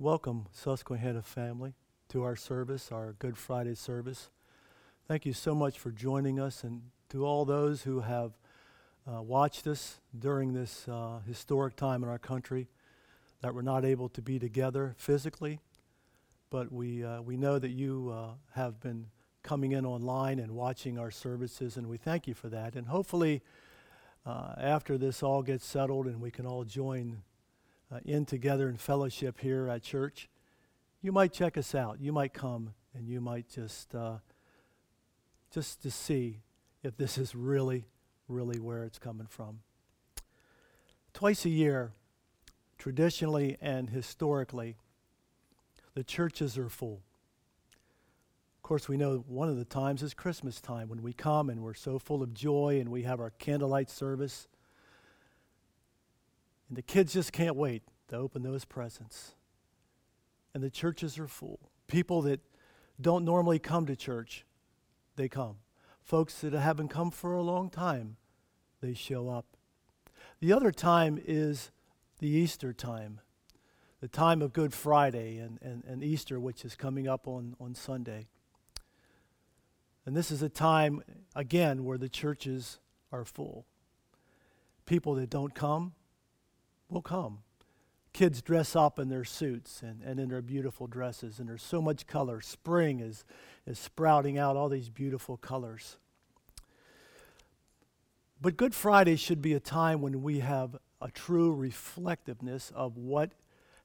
Welcome, Susquehanna family, to our service, our Good Friday service. Thank you so much for joining us, and to all those who have uh, watched us during this uh, historic time in our country that we're not able to be together physically, but we, uh, we know that you uh, have been coming in online and watching our services, and we thank you for that. And hopefully, uh, after this all gets settled and we can all join uh, in together in fellowship here at church, you might check us out. You might come and you might just uh, just to see if this is really, really where it's coming from. Twice a year, traditionally and historically, the churches are full. Of course, we know one of the times is Christmas time when we come and we're so full of joy and we have our candlelight service and the kids just can't wait to open those presents. And the churches are full. People that don't normally come to church, they come. Folks that haven't come for a long time, they show up. The other time is the Easter time, the time of Good Friday and, and, and Easter, which is coming up on, on Sunday. And this is a time, again, where the churches are full. People that don't come, will come. Kids dress up in their suits and, and in their beautiful dresses, and there's so much color. Spring is, is sprouting out all these beautiful colors. But Good Friday should be a time when we have a true reflectiveness of what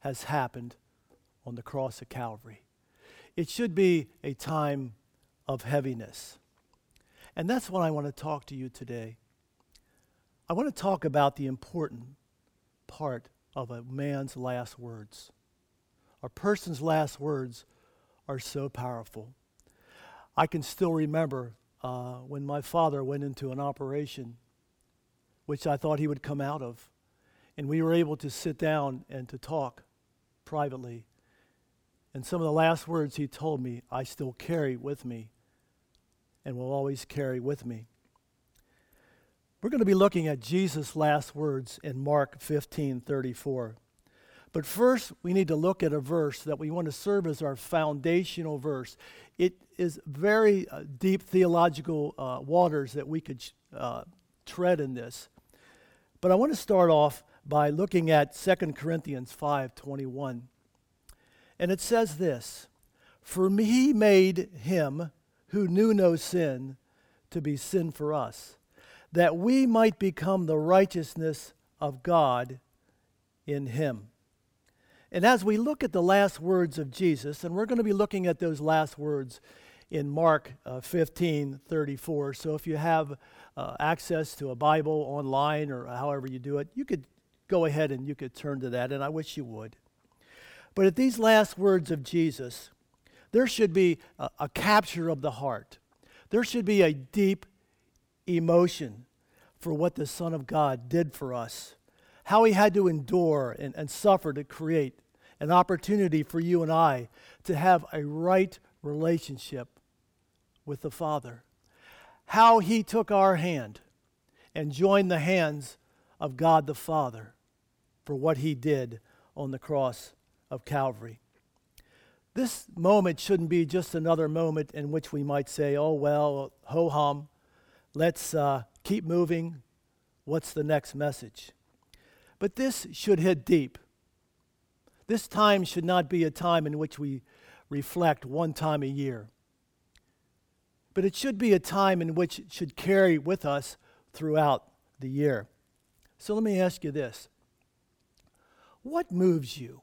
has happened on the cross of Calvary. It should be a time of heaviness. And that's what I want to talk to you today. I want to talk about the important part of a man's last words. A person's last words are so powerful. I can still remember uh, when my father went into an operation, which I thought he would come out of, and we were able to sit down and to talk privately. And some of the last words he told me, I still carry with me and will always carry with me. We're going to be looking at Jesus' last words in Mark 15 34. But first, we need to look at a verse that we want to serve as our foundational verse. It is very uh, deep theological uh, waters that we could uh, tread in this. But I want to start off by looking at 2 Corinthians 5:21. And it says this, "For he made him who knew no sin to be sin for us." That we might become the righteousness of God in him. And as we look at the last words of Jesus, and we're going to be looking at those last words in Mark uh, 15 34. So if you have uh, access to a Bible online or however you do it, you could go ahead and you could turn to that, and I wish you would. But at these last words of Jesus, there should be a, a capture of the heart. There should be a deep emotion for what the Son of God did for us, how he had to endure and, and suffer to create an opportunity for you and I to have a right relationship with the Father, how he took our hand and joined the hands of God the Father for what he did on the cross of Calvary. This moment shouldn't be just another moment in which we might say, oh, well, ho hum, Let's uh, keep moving. What's the next message? But this should hit deep. This time should not be a time in which we reflect one time a year. But it should be a time in which it should carry with us throughout the year. So let me ask you this What moves you?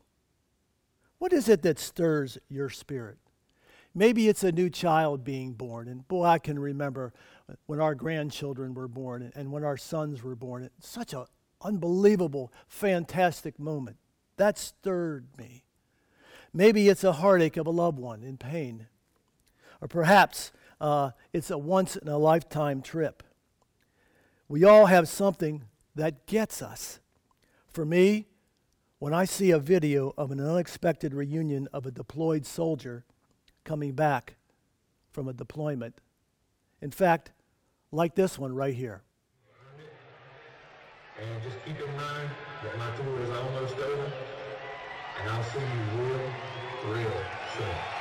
What is it that stirs your spirit? Maybe it's a new child being born. And boy, I can remember when our grandchildren were born and when our sons were born. It's such an unbelievable, fantastic moment. That stirred me. Maybe it's a heartache of a loved one in pain. Or perhaps uh, it's a once in a lifetime trip. We all have something that gets us. For me, when I see a video of an unexpected reunion of a deployed soldier coming back from a deployment, in fact, like this one right here. And just keep in mind that my tour is almost over, and I'll see you real real show.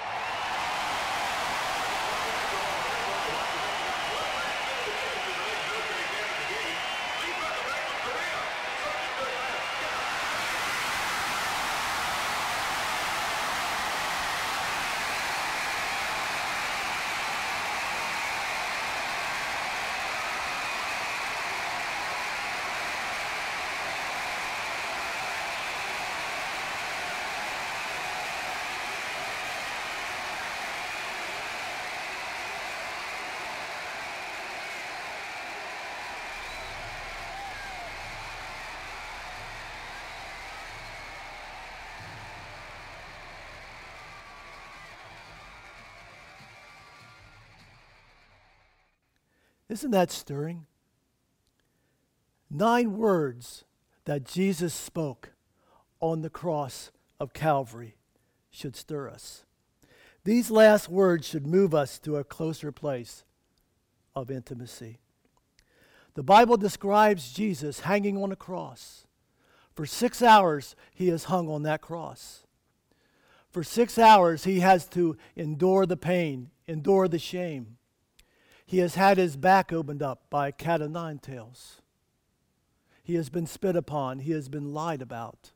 Isn't that stirring? Nine words that Jesus spoke on the cross of Calvary should stir us. These last words should move us to a closer place of intimacy. The Bible describes Jesus hanging on a cross. For six hours, he is hung on that cross. For six hours, he has to endure the pain, endure the shame. He has had his back opened up by a cat o' nine tails. He has been spit upon. He has been lied about.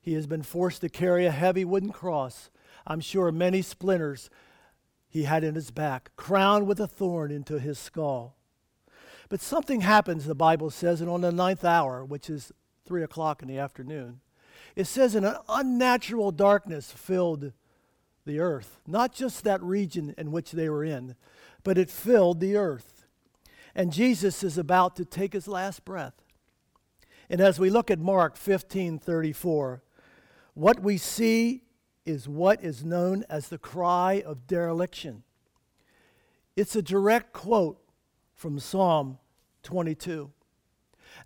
He has been forced to carry a heavy wooden cross. I'm sure many splinters he had in his back, crowned with a thorn into his skull. But something happens, the Bible says, and on the ninth hour, which is three o'clock in the afternoon, it says, in an unnatural darkness filled the earth, not just that region in which they were in, but it filled the earth. And Jesus is about to take his last breath. And as we look at Mark 15 34, what we see is what is known as the cry of dereliction. It's a direct quote from Psalm 22.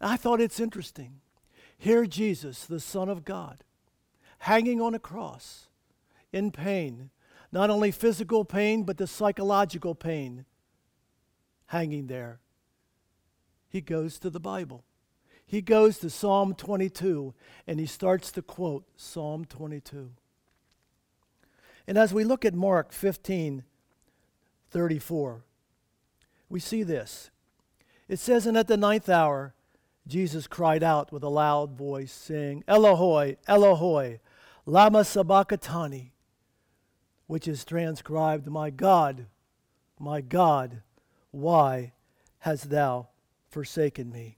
And I thought it's interesting. Here, Jesus, the Son of God, hanging on a cross in pain, not only physical pain, but the psychological pain hanging there. He goes to the Bible. He goes to Psalm 22 and he starts to quote Psalm 22. And as we look at Mark 15 34, we see this. It says, And at the ninth hour, Jesus cried out with a loud voice, saying, Elohoi, Elohoi, Lama Sabachthani, which is transcribed, My God, my God, why hast thou forsaken me?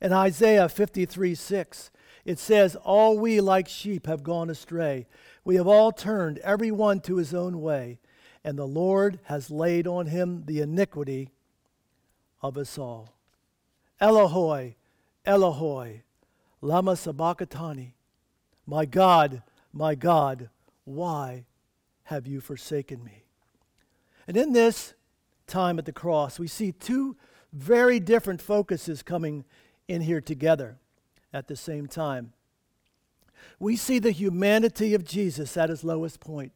In Isaiah 53 6, it says, All we like sheep have gone astray. We have all turned every one to his own way, and the Lord has laid on him the iniquity of us all. Elohoi, Elohoi, lama sabachthani. My God, my God, why have you forsaken me? And in this time at the cross, we see two very different focuses coming in here together at the same time. We see the humanity of Jesus at his lowest point,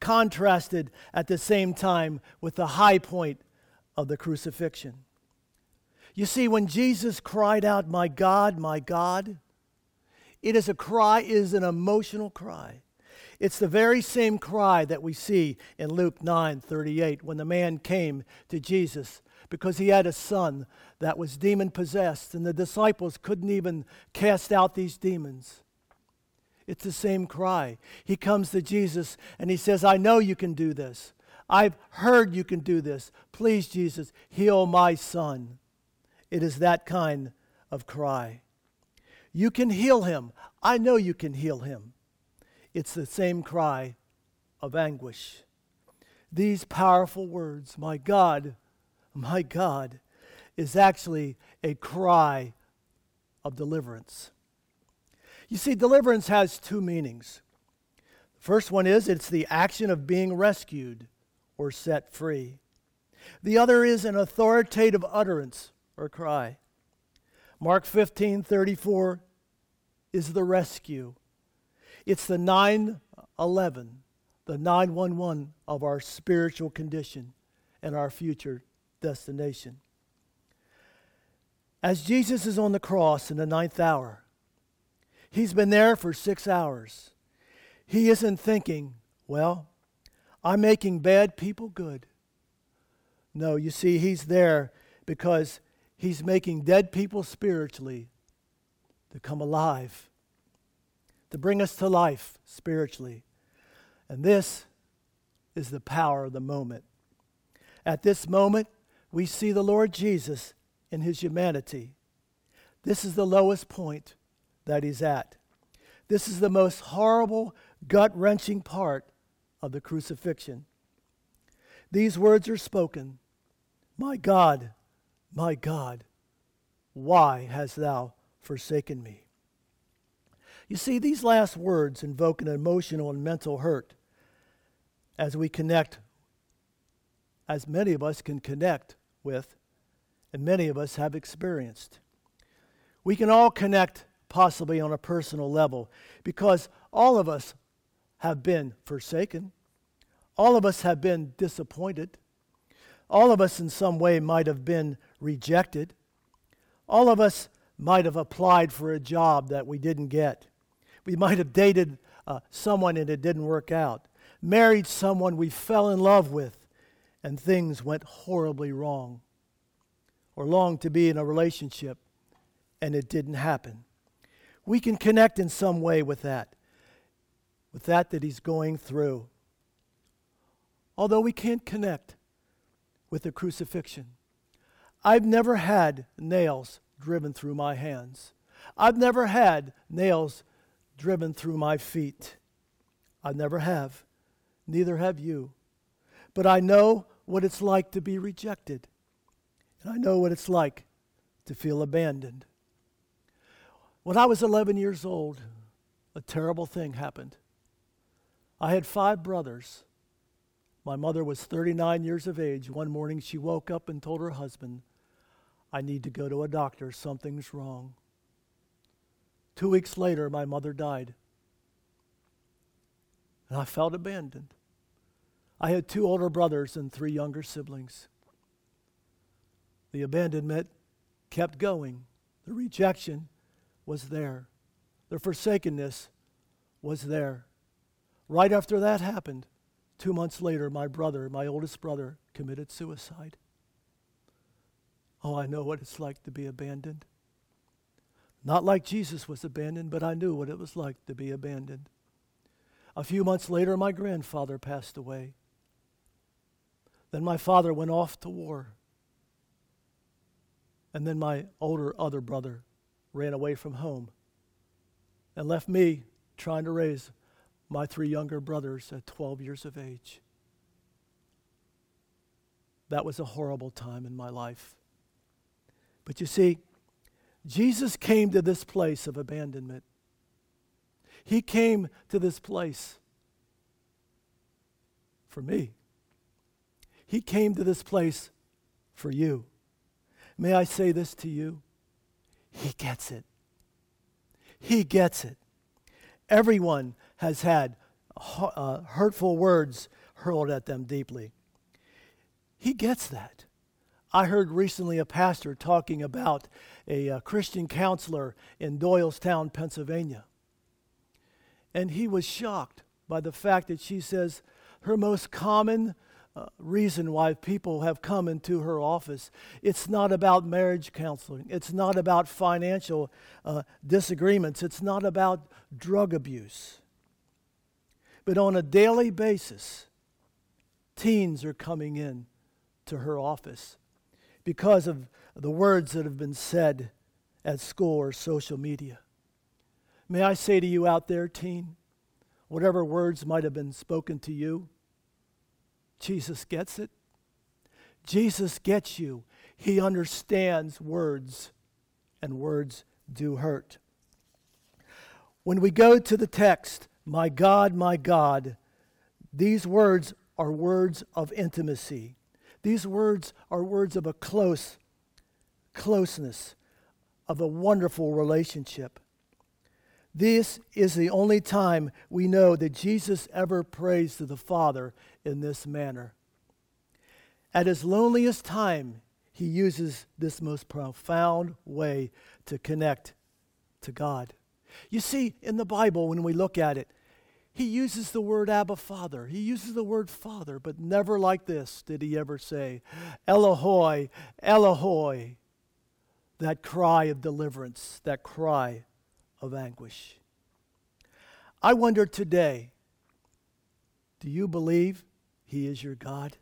contrasted at the same time with the high point of the crucifixion. You see, when Jesus cried out, My God, my God, it is a cry, it is an emotional cry. It's the very same cry that we see in Luke 9 38 when the man came to Jesus because he had a son that was demon possessed, and the disciples couldn't even cast out these demons. It's the same cry. He comes to Jesus and he says, I know you can do this. I've heard you can do this. Please, Jesus, heal my son. It is that kind of cry. You can heal him. I know you can heal him. It's the same cry of anguish. These powerful words, my God, my God, is actually a cry of deliverance. You see, deliverance has two meanings. The first one is it's the action of being rescued or set free. The other is an authoritative utterance or cry. Mark 15 34 is the rescue. It's the 911, the 911 of our spiritual condition and our future destination. As Jesus is on the cross in the ninth hour, he's been there for six hours. He isn't thinking, well, I'm making bad people good. No, you see, he's there because he's making dead people spiritually to come alive, to bring us to life spiritually. And this is the power of the moment. At this moment, we see the Lord Jesus in his humanity. This is the lowest point that he's at. This is the most horrible, gut wrenching part of the crucifixion. These words are spoken My God, my God, why hast thou forsaken me? You see, these last words invoke an emotional and mental hurt as we connect, as many of us can connect with, and many of us have experienced. We can all connect possibly on a personal level because all of us have been forsaken. All of us have been disappointed. All of us, in some way, might have been rejected. All of us might have applied for a job that we didn't get. We might have dated uh, someone and it didn't work out. Married someone we fell in love with and things went horribly wrong. Or longed to be in a relationship and it didn't happen. We can connect in some way with that with that that he's going through. Although we can't connect with the crucifixion. I've never had nails driven through my hands. I've never had nails driven through my feet. I never have. Neither have you. But I know what it's like to be rejected. And I know what it's like to feel abandoned. When I was 11 years old, a terrible thing happened. I had five brothers. My mother was 39 years of age. One morning she woke up and told her husband, I need to go to a doctor. Something's wrong. Two weeks later, my mother died. And I felt abandoned. I had two older brothers and three younger siblings. The abandonment kept going. The rejection was there. The forsakenness was there. Right after that happened, two months later, my brother, my oldest brother, committed suicide. Oh, I know what it's like to be abandoned. Not like Jesus was abandoned, but I knew what it was like to be abandoned. A few months later, my grandfather passed away. Then my father went off to war. And then my older other brother ran away from home and left me trying to raise my three younger brothers at 12 years of age. That was a horrible time in my life. But you see, Jesus came to this place of abandonment. He came to this place for me. He came to this place for you. May I say this to you? He gets it. He gets it. Everyone has had uh, hurtful words hurled at them deeply. He gets that. I heard recently a pastor talking about a uh, Christian counselor in Doylestown, Pennsylvania. And he was shocked by the fact that she says her most common uh, reason why people have come into her office. It's not about marriage counseling. It's not about financial uh, disagreements. It's not about drug abuse. But on a daily basis, teens are coming in to her office because of the words that have been said at school or social media. May I say to you out there, teen, whatever words might have been spoken to you, Jesus gets it. Jesus gets you. He understands words, and words do hurt. When we go to the text, my God, my God, these words are words of intimacy. These words are words of a close closeness, of a wonderful relationship. This is the only time we know that Jesus ever prays to the Father in this manner. At his loneliest time, he uses this most profound way to connect to God. You see, in the Bible, when we look at it, he uses the word Abba Father. He uses the word Father, but never like this did he ever say, Elohoi, Elohoi, that cry of deliverance, that cry of anguish. I wonder today, do you believe he is your God?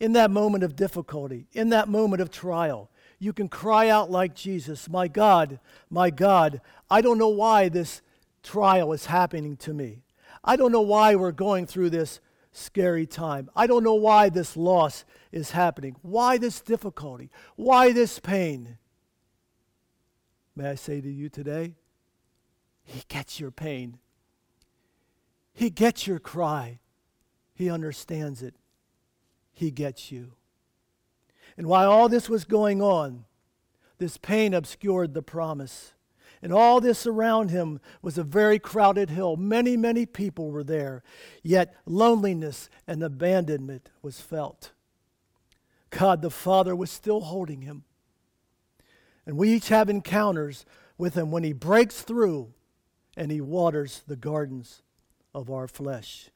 In that moment of difficulty, in that moment of trial, you can cry out like Jesus, My God, my God, I don't know why this trial is happening to me. I don't know why we're going through this scary time. I don't know why this loss is happening. Why this difficulty? Why this pain? May I say to you today, He gets your pain. He gets your cry. He understands it. He gets you. And while all this was going on, this pain obscured the promise. And all this around him was a very crowded hill. Many, many people were there, yet loneliness and abandonment was felt. God the Father was still holding him. And we each have encounters with him when he breaks through and he waters the gardens of our flesh.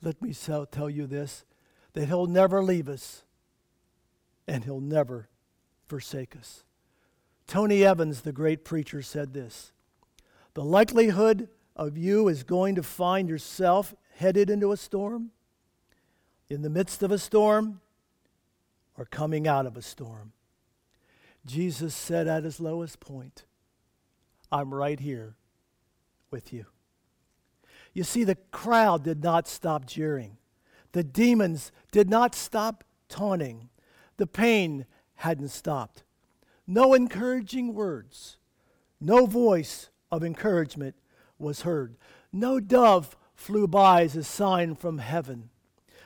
Let me tell you this that he'll never leave us and he'll never forsake us. Tony Evans, the great preacher, said this The likelihood of you is going to find yourself headed into a storm, in the midst of a storm, or coming out of a storm. Jesus said at his lowest point, I'm right here with you. You see, the crowd did not stop jeering. The demons did not stop taunting. The pain hadn't stopped. No encouraging words, no voice of encouragement was heard. No dove flew by as a sign from heaven.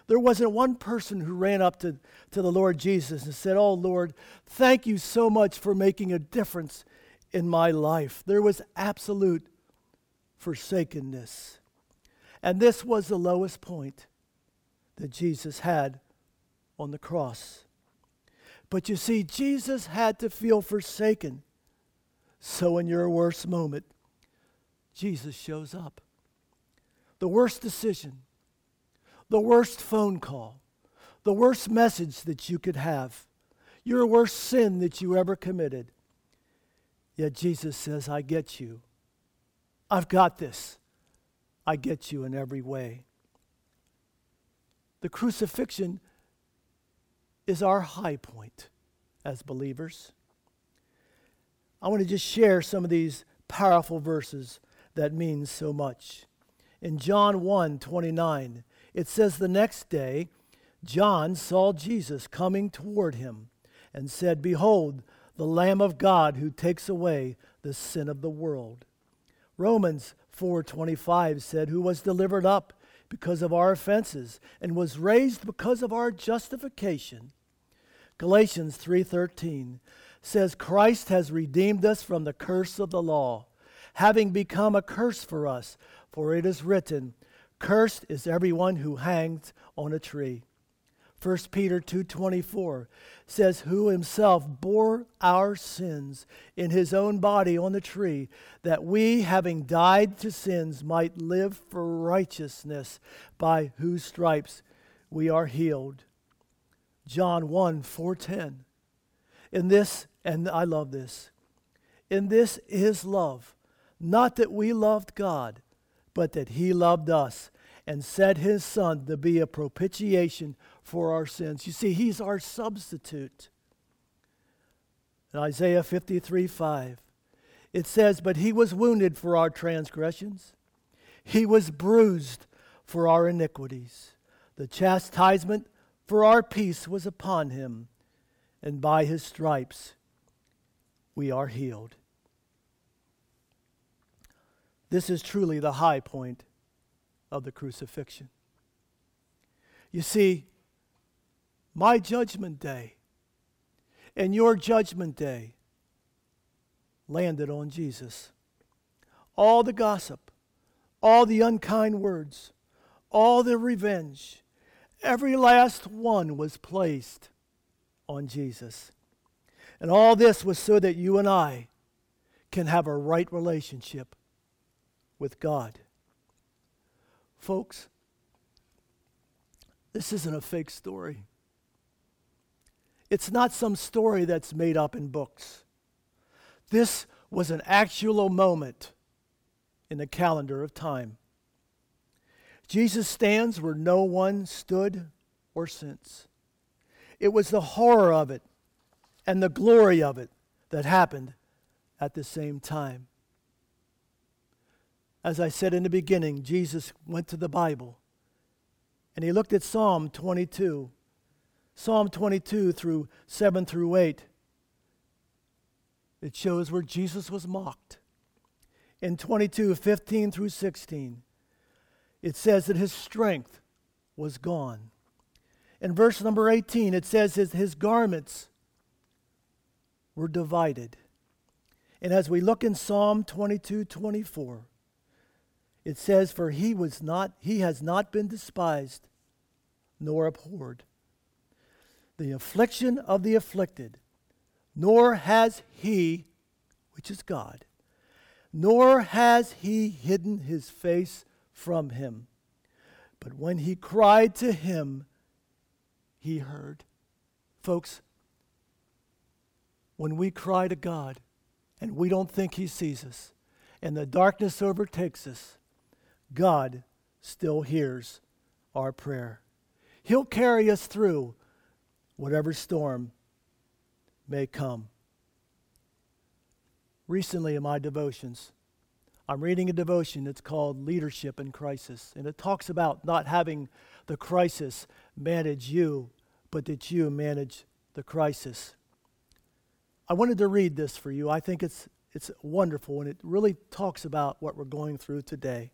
There wasn't one person who ran up to, to the Lord Jesus and said, Oh, Lord, thank you so much for making a difference in my life. There was absolute forsakenness. And this was the lowest point that Jesus had on the cross. But you see, Jesus had to feel forsaken. So, in your worst moment, Jesus shows up. The worst decision, the worst phone call, the worst message that you could have, your worst sin that you ever committed. Yet Jesus says, I get you. I've got this. I get you in every way. The crucifixion is our high point as believers. I want to just share some of these powerful verses that mean so much. In John 1 29, it says, The next day, John saw Jesus coming toward him and said, Behold, the Lamb of God who takes away the sin of the world. Romans 4:25 said, Who was delivered up because of our offenses and was raised because of our justification. Galatians 3:13 says Christ has redeemed us from the curse of the law, having become a curse for us, for it is written, cursed is everyone who hangs on a tree. 1 Peter 2:24 says who himself bore our sins in his own body on the tree that we having died to sins might live for righteousness by whose stripes we are healed. John 1 410. In this, and I love this, in this is love, not that we loved God, but that He loved us and sent His Son to be a propitiation for our sins. You see, He's our substitute. In Isaiah 53 5, it says, But He was wounded for our transgressions, He was bruised for our iniquities. The chastisement for our peace was upon him, and by his stripes we are healed. This is truly the high point of the crucifixion. You see, my judgment day and your judgment day landed on Jesus. All the gossip, all the unkind words, all the revenge, Every last one was placed on Jesus. And all this was so that you and I can have a right relationship with God. Folks, this isn't a fake story. It's not some story that's made up in books. This was an actual moment in the calendar of time. Jesus stands where no one stood or since. It was the horror of it and the glory of it that happened at the same time. As I said in the beginning, Jesus went to the Bible and he looked at Psalm 22. Psalm 22 through 7 through 8. It shows where Jesus was mocked. In 22, 15 through 16, it says that his strength was gone. In verse number 18, it says his, his garments were divided. And as we look in Psalm 22, 24, it says, For he was not, he has not been despised nor abhorred. The affliction of the afflicted, nor has he, which is God, nor has he hidden his face from him. But when he cried to him, he heard. Folks, when we cry to God and we don't think he sees us, and the darkness overtakes us, God still hears our prayer. He'll carry us through whatever storm may come. Recently, in my devotions, I'm reading a devotion that's called Leadership in Crisis, and it talks about not having the crisis manage you, but that you manage the crisis. I wanted to read this for you. I think it's, it's wonderful, and it really talks about what we're going through today.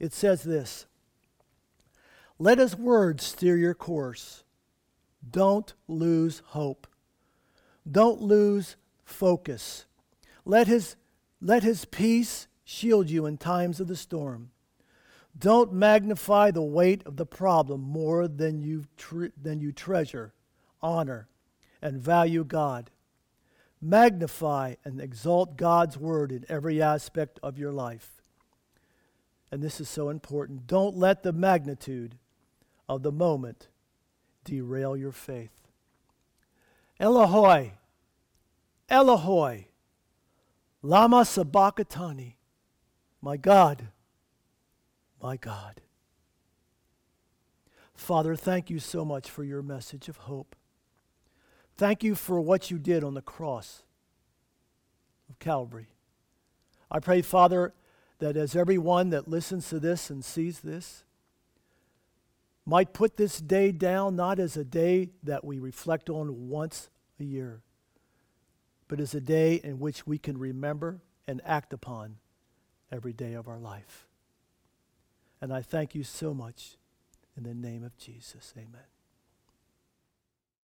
It says this Let his words steer your course. Don't lose hope. Don't lose focus. Let his let his peace shield you in times of the storm. Don't magnify the weight of the problem more than you, tre- than you treasure, honor, and value God. Magnify and exalt God's word in every aspect of your life. And this is so important. Don't let the magnitude of the moment derail your faith. Elohoi, Elohoi, Lama Sabachthani. My God, my God. Father, thank you so much for your message of hope. Thank you for what you did on the cross of Calvary. I pray, Father, that as everyone that listens to this and sees this might put this day down not as a day that we reflect on once a year, but as a day in which we can remember and act upon every day of our life. And I thank you so much in the name of Jesus. Amen.